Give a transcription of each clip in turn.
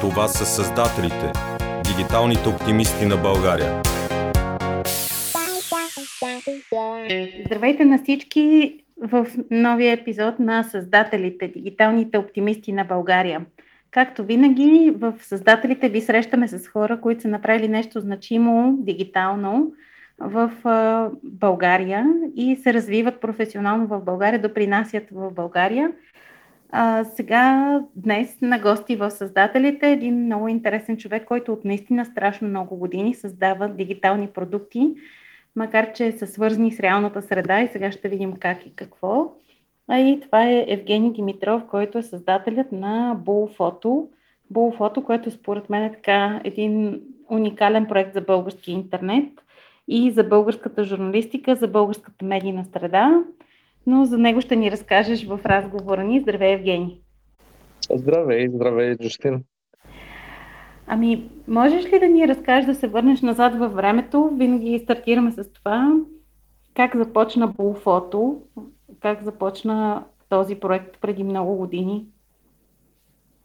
Това са създателите, дигиталните оптимисти на България. Здравейте на всички в новия епизод на Създателите, дигиталните оптимисти на България. Както винаги, в Създателите ви срещаме с хора, които са направили нещо значимо дигитално в България и се развиват професионално в България, допринасят в България – а, сега, днес на гости в Създателите един много интересен човек, който от наистина страшно много години създава дигитални продукти, макар че са свързани с реалната среда и сега ще видим как и какво. А и това е Евгений Димитров, който е създателят на Bullphoto. Bullphoto, което според мен е така един уникален проект за български интернет и за българската журналистика, за българската медийна среда но за него ще ни разкажеш в разговора ни. Здравей, Евгений! Здравей, здравей, Джустин! Ами, можеш ли да ни разкажеш да се върнеш назад във времето? Винаги стартираме с това. Как започна Булфото? Как започна този проект преди много години?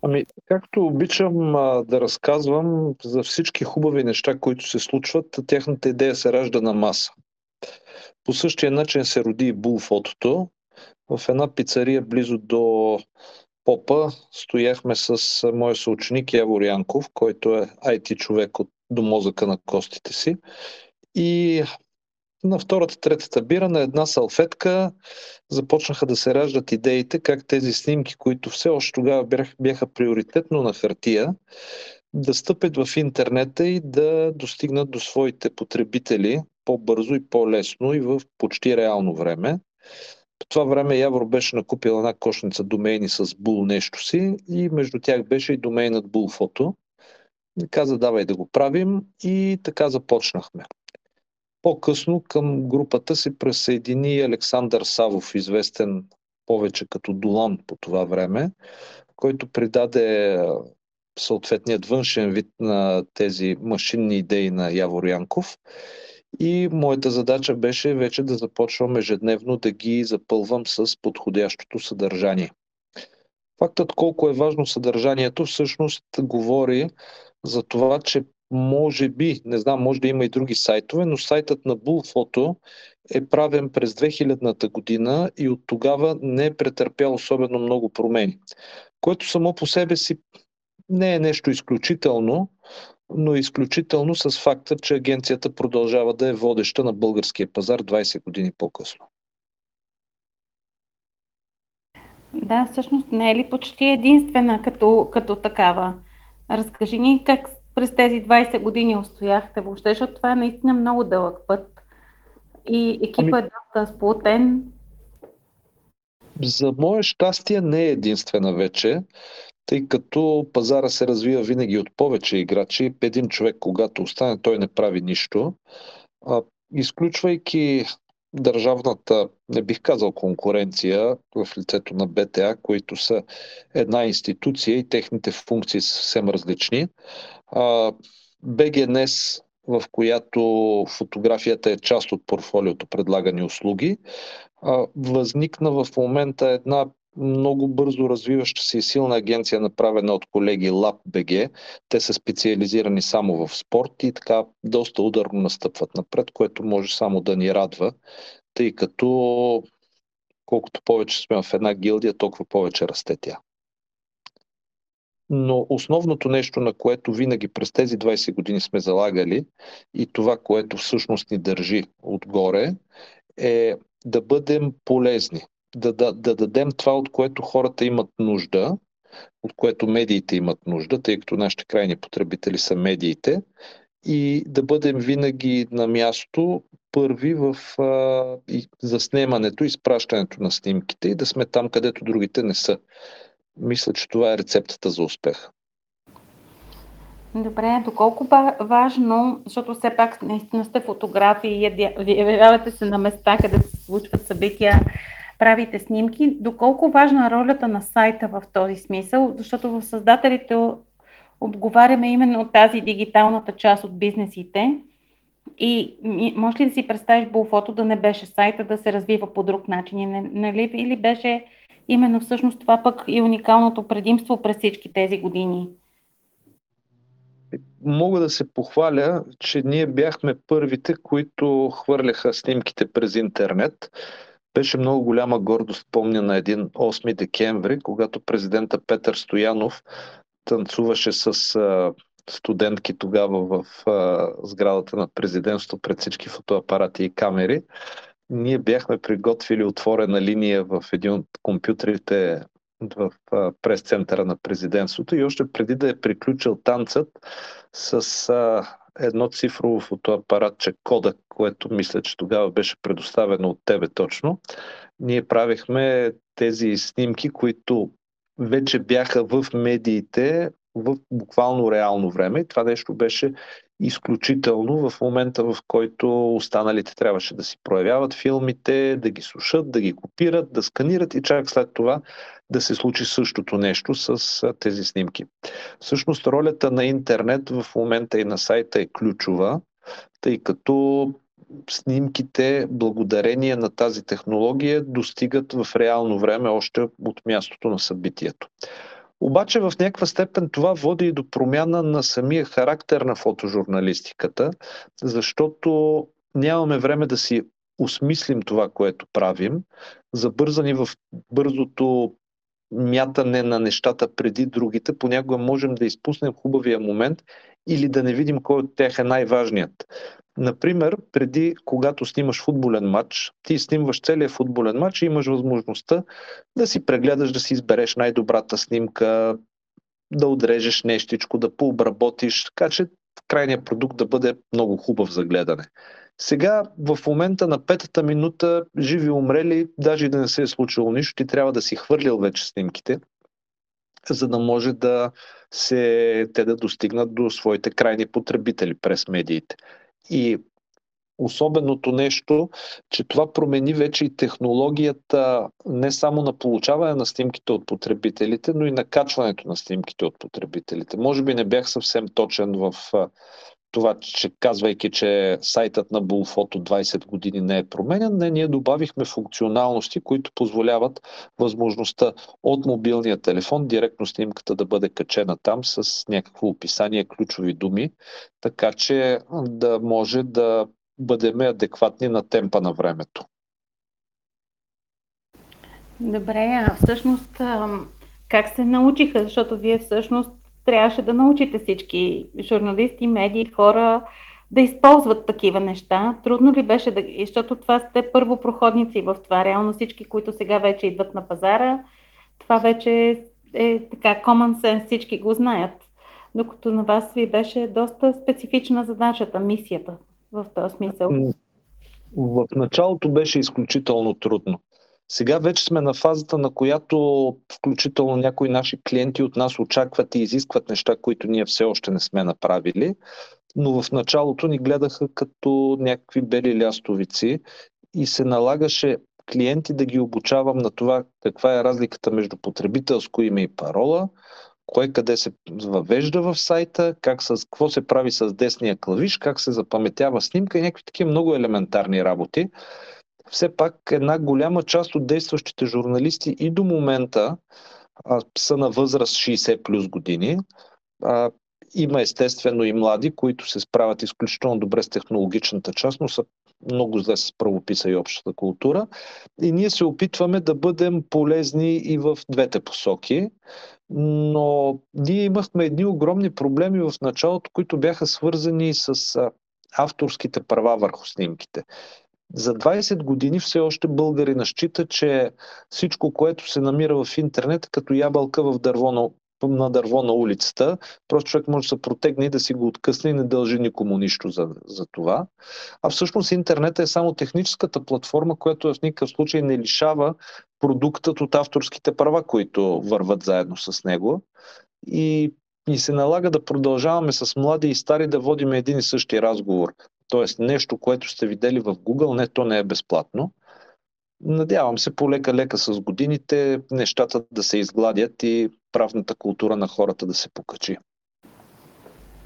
Ами, както обичам а, да разказвам за всички хубави неща, които се случват, тяхната идея се ражда на маса. По същия начин се роди и булфотото. В една пицария близо до Попа стояхме с моя съученик Явор Янков, който е IT човек от, до мозъка на костите си. И на втората, третата бира на една салфетка започнаха да се раждат идеите как тези снимки, които все още тогава бяха приоритетно на хартия, да стъпят в интернета и да достигнат до своите потребители по-бързо и по-лесно и в почти реално време. По това време Явор беше накупил една кошница домейни с Бул нещо си и между тях беше и домейнът Бул фото. Каза, давай да го правим и така започнахме. По-късно към групата се присъедини Александър Савов, известен повече като Долан по това време, който придаде съответният външен вид на тези машинни идеи на Явор Янков. И моята задача беше вече да започвам ежедневно да ги запълвам с подходящото съдържание. Фактът колко е важно съдържанието всъщност говори за това, че може би, не знам, може да има и други сайтове, но сайтът на Bullphoto е правен през 2000-та година и от тогава не е претърпял особено много промени, което само по себе си не е нещо изключително, но изключително с факта, че агенцията продължава да е водеща на българския пазар 20 години по-късно. Да, всъщност не е ли почти единствена като, като такава? Разкажи ни как през тези 20 години устояхте въобще, защото това е наистина много дълъг път и екипа ами... е доста сплутен. За мое щастие не е единствена вече тъй като пазара се развива винаги от повече играчи. Един човек, когато остане, той не прави нищо. А, изключвайки държавната, не бих казал конкуренция в лицето на БТА, които са една институция и техните функции са съвсем различни. А, БГНС, в която фотографията е част от портфолиото предлагани услуги, възникна в момента една много бързо развиваща се и силна агенция, направена от колеги LabBG. Те са специализирани само в спорт и така доста ударно настъпват напред, което може само да ни радва, тъй като колкото повече сме в една гилдия, толкова повече расте тя. Но основното нещо, на което винаги през тези 20 години сме залагали и това, което всъщност ни държи отгоре, е да бъдем полезни да, да, да дадем това, от което хората имат нужда, от което медиите имат нужда, тъй като нашите крайни потребители са медиите, и да бъдем винаги на място първи в а, и заснемането, изпращането на снимките и да сме там, където другите не са. Мисля, че това е рецептата за успех. Добре, доколко важно, защото все пак наистина сте фотографии и явявате се на места, където се случват събития, правите снимки, доколко важна е ролята на сайта в този смисъл, защото в създателите отговаряме именно тази дигиталната част от бизнесите. И може ли да си представиш Булфото да не беше сайта, да се развива по друг начин? Нали? Или беше именно всъщност това пък и уникалното предимство през всички тези години? мога да се похваля, че ние бяхме първите, които хвърляха снимките през интернет. Беше много голяма гордост, помня на един 8 декември, когато президента Петър Стоянов танцуваше с а, студентки тогава в а, сградата на президентство пред всички фотоапарати и камери. Ние бяхме приготвили отворена линия в един от компютрите в прес-центъра на президентството и още преди да е приключил танцът с а, едно цифрово фотоапаратче Кодак, което мисля, че тогава беше предоставено от тебе точно, ние правихме тези снимки, които вече бяха в медиите в буквално реално време. И това нещо беше изключително в момента, в който останалите трябваше да си проявяват филмите, да ги слушат, да ги копират, да сканират и чак след това да се случи същото нещо с тези снимки. Всъщност ролята на интернет в момента и на сайта е ключова, тъй като снимките, благодарение на тази технология, достигат в реално време още от мястото на събитието. Обаче в някаква степен това води и до промяна на самия характер на фотожурналистиката, защото нямаме време да си осмислим това, което правим, забързани в бързото мятане на нещата преди другите, понякога можем да изпуснем хубавия момент или да не видим кой от тях е най-важният. Например, преди, когато снимаш футболен матч, ти снимаш целият футболен матч и имаш възможността да си прегледаш, да си избереш най-добрата снимка, да отрежеш нещичко, да пообработиш, така че крайният продукт да бъде много хубав за гледане. Сега, в момента на петата минута, живи умрели, даже и да не се е случило нищо, ти трябва да си хвърлил вече снимките, за да може да се, те да достигнат до своите крайни потребители през медиите. И особеното нещо, че това промени вече и технологията не само на получаване на снимките от потребителите, но и на качването на снимките от потребителите. Може би не бях съвсем точен в това, че казвайки, че сайтът на Bullphoto 20 години не е променен, не, ние добавихме функционалности, които позволяват възможността от мобилния телефон директно снимката да бъде качена там с някакво описание, ключови думи, така че да може да бъдем адекватни на темпа на времето. Добре, а всъщност как се научиха? Защото вие всъщност трябваше да научите всички журналисти, медии, хора да използват такива неща. Трудно ли беше да... Защото това сте първопроходници в това. Реално всички, които сега вече идват на пазара, това вече е така common sense, всички го знаят. Докато на вас ви беше доста специфична задачата, мисията в този смисъл. В началото беше изключително трудно. Сега вече сме на фазата, на която включително някои наши клиенти от нас очакват и изискват неща, които ние все още не сме направили. Но в началото ни гледаха като някакви бели лястовици и се налагаше клиенти да ги обучавам на това каква е разликата между потребителско име и парола, кое къде се въвежда в сайта, как с, какво се прави с десния клавиш, как се запаметява снимка и някакви такива много елементарни работи все пак една голяма част от действащите журналисти и до момента а, са на възраст 60 плюс години. А, има естествено и млади, които се справят изключително добре с технологичната част, но са много зле с правописа и общата култура. И ние се опитваме да бъдем полезни и в двете посоки. Но ние имахме едни огромни проблеми в началото, които бяха свързани с авторските права върху снимките. За 20 години все още българи насчита, че всичко, което се намира в интернет, като ябълка в дърво на, на дърво на улицата, просто човек може да се протегне и да си го откъсне и не дължи никому нищо за, за това. А всъщност интернет е само техническата платформа, която в никакъв случай не лишава продуктът от авторските права, които върват заедно с него. И ни се налага да продължаваме с млади и стари да водим един и същи разговор. Тоест нещо, което сте видели в Google, не, то не е безплатно. Надявам се полека-лека с годините нещата да се изгладят и правната култура на хората да се покачи.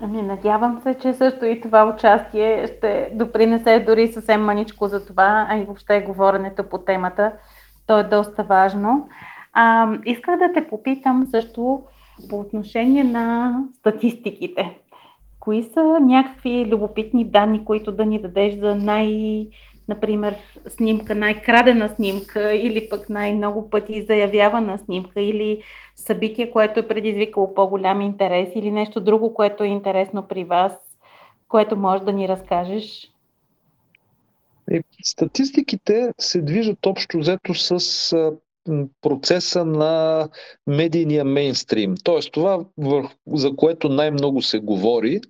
Ами, надявам се, че също и това участие ще допринесе дори съвсем маничко за това, а и въобще говоренето по темата. То е доста важно. А, исках да те попитам също по отношение на статистиките Кои са някакви любопитни данни, които да ни дадеш за най- например, снимка, най-крадена снимка или пък най-много пъти заявявана снимка или събитие, което е предизвикало по-голям интерес или нещо друго, което е интересно при вас, което може да ни разкажеш? И статистиките се движат общо взето с процеса на медийния мейнстрим. Тоест това, за което най-много се говори,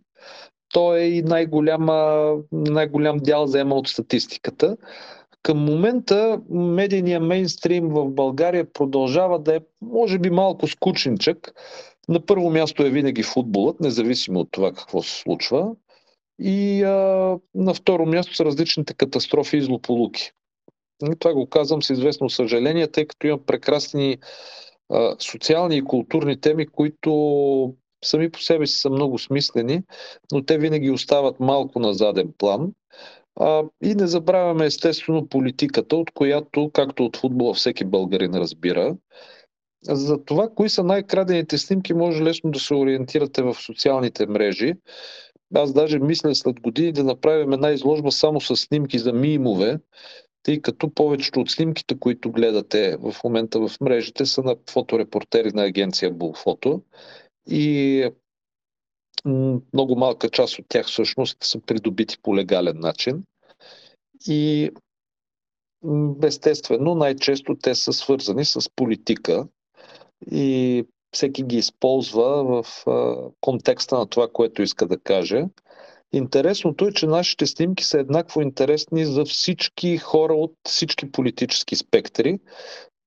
то е и най-голяма, най-голям дял заема от статистиката. Към момента медийния мейнстрим в България продължава да е, може би, малко скучничък. На първо място е винаги футболът, независимо от това какво се случва. И а, на второ място са различните катастрофи и злополуки. И това го казвам с известно съжаление, тъй като имам прекрасни а, социални и културни теми, които сами по себе си са много смислени, но те винаги остават малко на заден план. А, и не забравяме естествено политиката, от която, както от футбола, всеки българин разбира. За това, кои са най-крадените снимки, може лесно да се ориентирате в социалните мрежи. Аз даже мисля след години да направим една изложба само с снимки за мимове, тъй като повечето от снимките, които гледате в момента в мрежите, са на фоторепортери на агенция Булфото и много малка част от тях всъщност са придобити по легален начин. И естествено, най-често те са свързани с политика и всеки ги използва в контекста на това, което иска да каже. Интересното е, че нашите снимки са еднакво интересни за всички хора от всички политически спектри,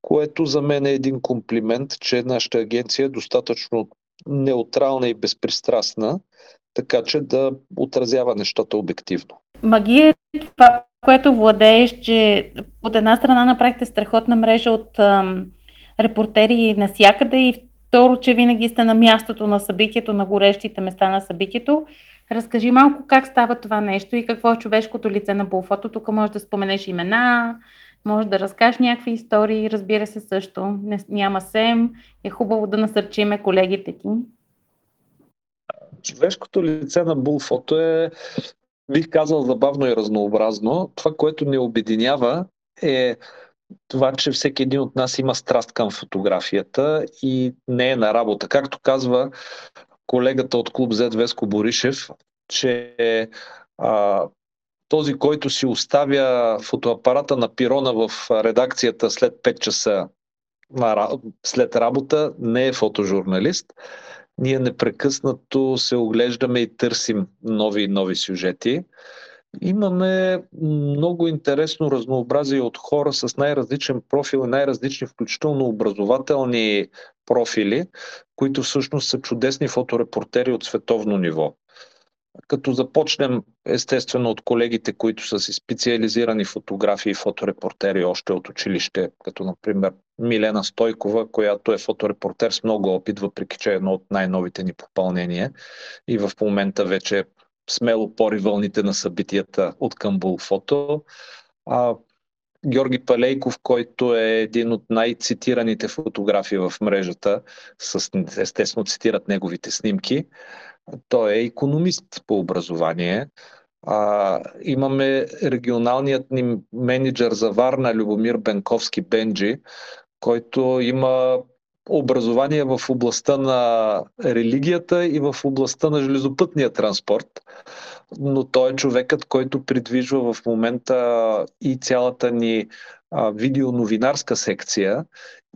което за мен е един комплимент, че нашата агенция е достатъчно неутрална и безпристрастна, така че да отразява нещата обективно. Магия е това, което владееш, че от една страна направихте страхотна мрежа от ам, репортери навсякъде и второ, че винаги сте на мястото на събитието, на горещите места на събитието. Разкажи малко как става това нещо и какво е човешкото лице на Булфото. Тук може да споменеш имена, може да разкажеш някакви истории, разбира се също. Не, няма сем, е хубаво да насърчиме колегите ти. Човешкото лице на Булфото е, бих казал, забавно и разнообразно. Това, което ни обединява е това, че всеки един от нас има страст към фотографията и не е на работа. Както казва колегата от клуб Z Веско Боришев, че а, този, който си оставя фотоапарата на пирона в редакцията след 5 часа след работа, не е фотожурналист. Ние непрекъснато се оглеждаме и търсим нови и нови сюжети. Имаме много интересно разнообразие от хора с най-различен профил и най-различни, включително образователни профили, които всъщност са чудесни фоторепортери от световно ниво. Като започнем естествено от колегите, които са си специализирани фотографии и фоторепортери още от училище, като например Милена Стойкова, която е фоторепортер с много опит, въпреки че е едно от най-новите ни попълнения и в момента вече смело пори вълните на събитията от Камбул Фото. А, Георги Палейков, който е един от най-цитираните фотографии в мрежата, с, естествено цитират неговите снимки. Той е економист по образование. А, имаме регионалният ни менеджер за Варна, Любомир Бенковски Бенджи, който има образование в областта на религията и в областта на железопътния транспорт. Но той е човекът, който придвижва в момента и цялата ни видеоновинарска секция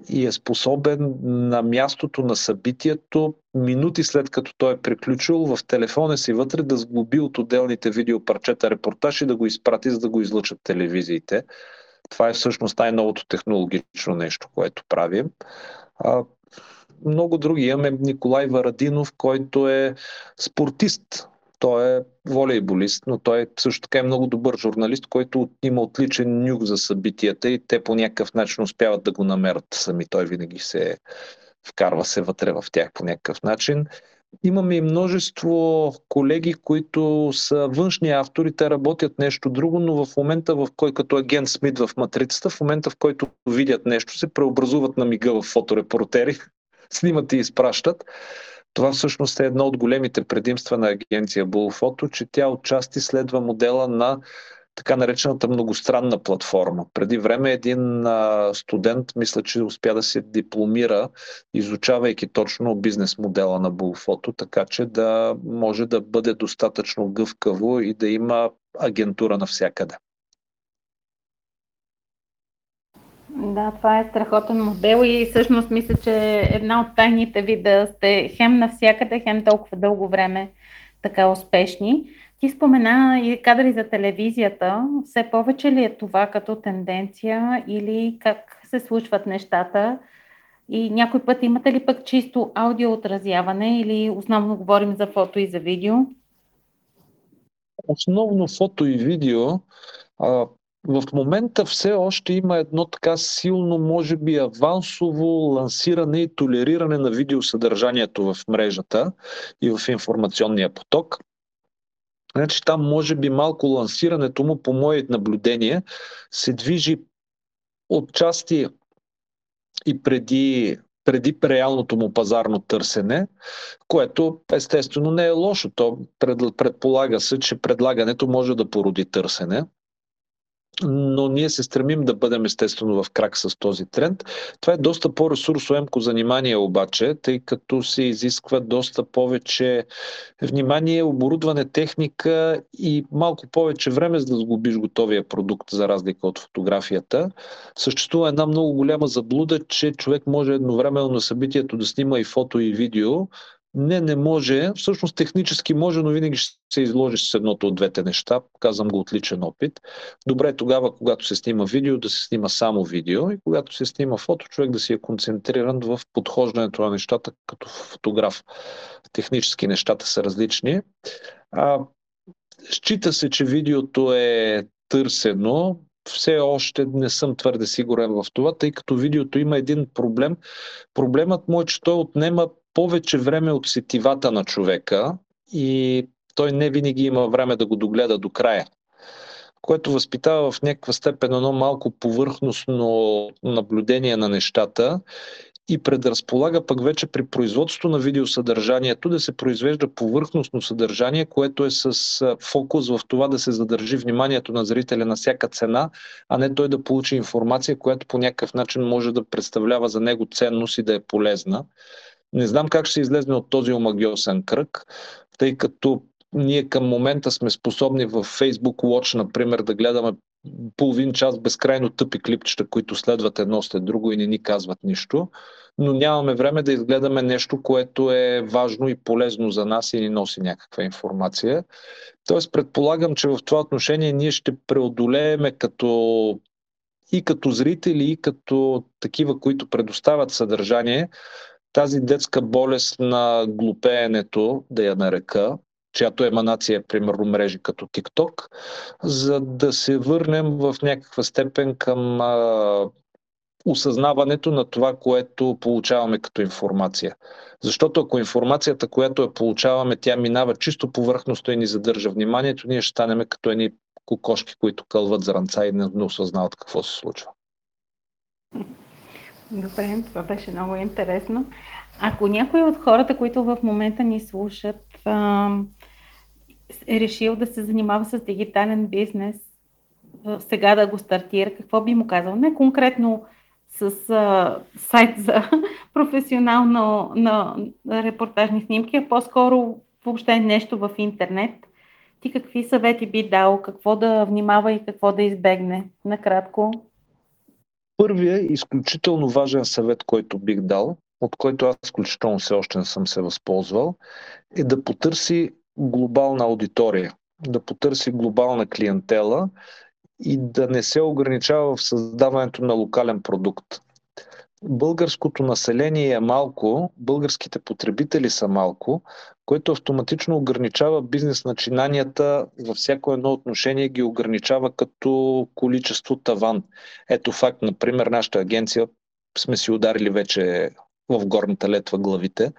и е способен на мястото на събитието, минути след като той е приключил, в телефона си вътре да сглоби от отделните видеопарчета репортаж и да го изпрати, за да го излъчат телевизиите. Това е всъщност най-новото технологично нещо, което правим. А, много други. Имаме Николай Варадинов, който е спортист. Той е волейболист, но той също така е много добър журналист, който има отличен нюх за събитията и те по някакъв начин успяват да го намерят сами. Той винаги се вкарва се вътре в тях по някакъв начин. Имаме и множество колеги, които са външни автори, те работят нещо друго, но в момента, в който като агент Смит в матрицата, в момента, в който видят нещо, се преобразуват на мига в фоторепортери, снимат и изпращат. Това всъщност е едно от големите предимства на агенция Bullphoto, че тя отчасти следва модела на така наречената многостранна платформа. Преди време един студент, мисля, че успя да се дипломира, изучавайки точно бизнес модела на Bullphoto, така че да може да бъде достатъчно гъвкаво и да има агентура навсякъде. Да, това е страхотен модел и всъщност мисля, че една от тайните ви да сте хем навсякъде, хем толкова дълго време така успешни. Ти спомена и кадри за телевизията. Все повече ли е това като тенденция или как се случват нещата? И някой път имате ли пък чисто аудиоотразяване или основно говорим за фото и за видео? Основно фото и видео. А, в момента все още има едно така силно, може би, авансово лансиране и толериране на видеосъдържанието в мрежата и в информационния поток. Значи там може би малко лансирането му, по мое наблюдение, се движи от части и преди, преди реалното му пазарно търсене, което естествено не е лошо. То предполага се, че предлагането може да породи търсене но ние се стремим да бъдем естествено в крак с този тренд. Това е доста по-ресурсоемко занимание обаче, тъй като се изисква доста повече внимание, оборудване, техника и малко повече време за да сгубиш готовия продукт, за разлика от фотографията. Съществува една много голяма заблуда, че човек може едновременно на събитието да снима и фото и видео, не, не може. Всъщност технически може, но винаги ще се изложиш с едното от двете неща. Казвам го отличен опит. Добре е тогава, когато се снима видео, да се снима само видео и когато се снима фото, човек да си е концентриран в подхождането на нещата като фотограф. Технически нещата са различни. А, счита се, че видеото е търсено. Все още не съм твърде сигурен в това, тъй като видеото има един проблем. Проблемът му е, че той отнема повече време от сетивата на човека и той не винаги има време да го догледа до края което възпитава в някаква степен едно малко повърхностно наблюдение на нещата и предразполага пък вече при производството на видеосъдържанието да се произвежда повърхностно съдържание, което е с фокус в това да се задържи вниманието на зрителя на всяка цена, а не той да получи информация, която по някакъв начин може да представлява за него ценност и да е полезна. Не знам как ще излезне от този омагиосен кръг, тъй като ние към момента сме способни в Facebook Watch, например, да гледаме половин час безкрайно тъпи клипчета, които следват едно след друго и не ни казват нищо, но нямаме време да изгледаме нещо, което е важно и полезно за нас и ни носи някаква информация. Тоест, предполагам, че в това отношение ние ще преодолееме като и като зрители, и като такива, които предоставят съдържание, тази детска болест на глупеенето, да я нарека, чиято еманация е примерно мрежи като TikTok, за да се върнем в някаква степен към а, осъзнаването на това, което получаваме като информация. Защото ако информацията, която я получаваме, тя минава чисто повърхностно и ни задържа вниманието, ние ще станем като едни кокошки, които кълват зранца и не, не осъзнават какво се случва. Добре, това беше много интересно. Ако някой от хората, които в момента ни слушат, е решил да се занимава с дигитален бизнес, сега да го стартира, какво би му казал? Не конкретно с а, сайт за професионално на, репортажни снимки, а по-скоро въобще нещо в интернет. Ти какви съвети би дал, какво да внимава и какво да избегне? Накратко. Първият изключително важен съвет, който бих дал, от който аз изключително все още не съм се възползвал, е да потърси глобална аудитория, да потърси глобална клиентела и да не се ограничава в създаването на локален продукт. Българското население е малко, българските потребители са малко, което автоматично ограничава бизнес начинанията във всяко едно отношение ги ограничава като количество таван. Ето факт, например, нашата агенция сме си ударили вече в горната летва главите,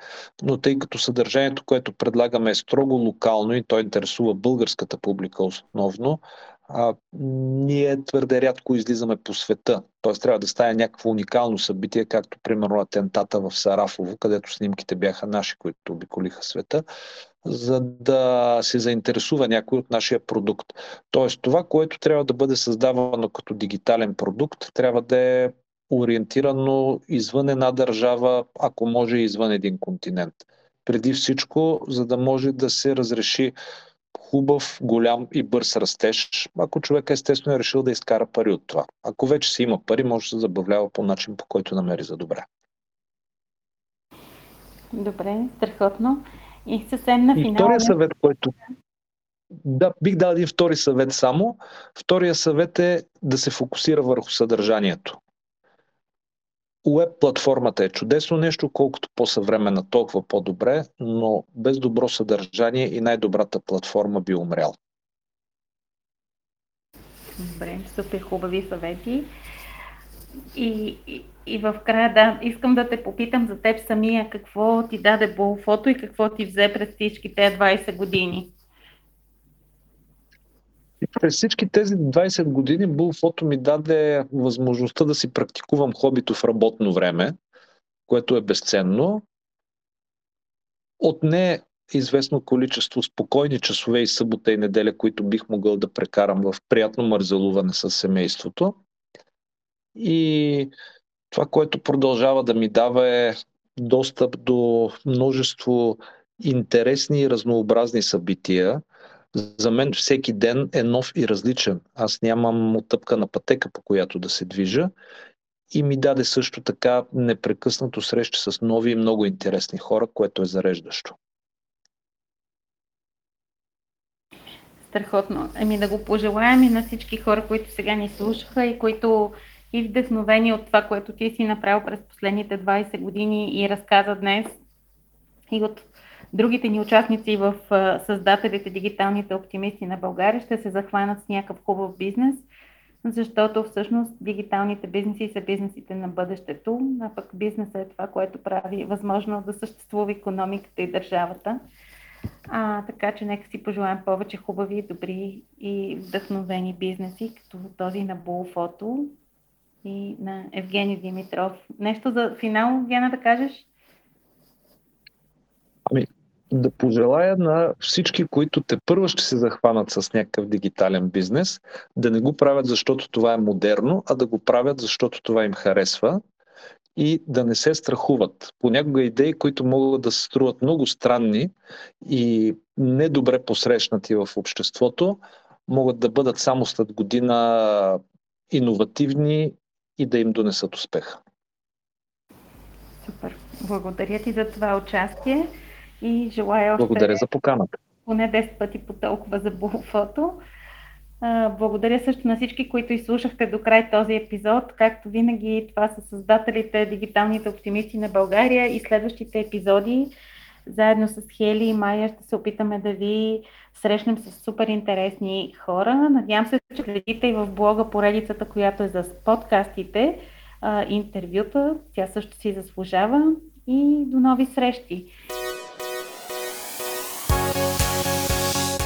но тъй като съдържанието, което предлагаме е строго локално и то интересува българската публика основно, А, ние твърде рядко излизаме по света. Т.е. трябва да стане някакво уникално събитие, както примерно атентата в Сарафово, където снимките бяха наши, които обиколиха света, за да се заинтересува някой от нашия продукт. Тоест това, което трябва да бъде създавано като дигитален продукт, трябва да е ориентирано извън една държава, ако може извън един континент. Преди всичко, за да може да се разреши хубав, голям и бърз растеж, ако човек естествено е решил да изкара пари от това. Ако вече си има пари, може да се забавлява по начин, по който намери за добре. Добре, страхотно. И съвсем на финал. И втория съвет, който... Да, бих дал един втори съвет само. Втория съвет е да се фокусира върху съдържанието. Уеб платформата е чудесно нещо, колкото по-съвременна, толкова по-добре, но без добро съдържание и най-добрата платформа би умрял. Добре, супер хубави съвети. И, и, и в края, да, искам да те попитам за теб самия, какво ти даде фото и какво ти взе през всички тези 20 години. През всички тези 20 години Булфото ми даде възможността да си практикувам хобито в работно време, което е безценно. Отне известно количество спокойни часове и събота и неделя, които бих могъл да прекарам в приятно мързелуване с семейството. И това, което продължава да ми дава е достъп до множество интересни и разнообразни събития, за мен всеки ден е нов и различен. Аз нямам отъпкана пътека, по която да се движа. И ми даде също така непрекъснато среща с нови и много интересни хора, което е зареждащо. Страхотно. Ами да го пожелаем и на всички хора, които сега ни слушаха и които и вдъхновени от това, което ти си направил през последните 20 години и разказа днес и от другите ни участници в създателите, дигиталните оптимисти на България ще се захванат с някакъв хубав бизнес, защото всъщност дигиталните бизнеси са бизнесите на бъдещето, а пък бизнесът е това, което прави възможно да съществува економиката и държавата. А, така че нека си пожелаем повече хубави, добри и вдъхновени бизнеси, като този на Булфото и на Евгений Димитров. Нещо за финал, Гена, да кажеш? Ами, да пожелая на всички, които те първо ще се захванат с някакъв дигитален бизнес, да не го правят защото това е модерно, а да го правят защото това им харесва и да не се страхуват. Понякога идеи, които могат да се струват много странни и недобре посрещнати в обществото, могат да бъдат само след година иновативни и да им донесат успеха. Супер. Благодаря ти за това участие и желая още... Благодаря за поканата. Поне 10 пъти по толкова за Булфото. Благодаря също на всички, които изслушахте до край този епизод. Както винаги, това са създателите, дигиталните оптимисти на България и следващите епизоди. Заедно с Хели и Майя ще се опитаме да ви срещнем с супер интересни хора. Надявам се, че следите и в блога поредицата, която е за подкастите, интервюта. Тя също си заслужава и до нови срещи.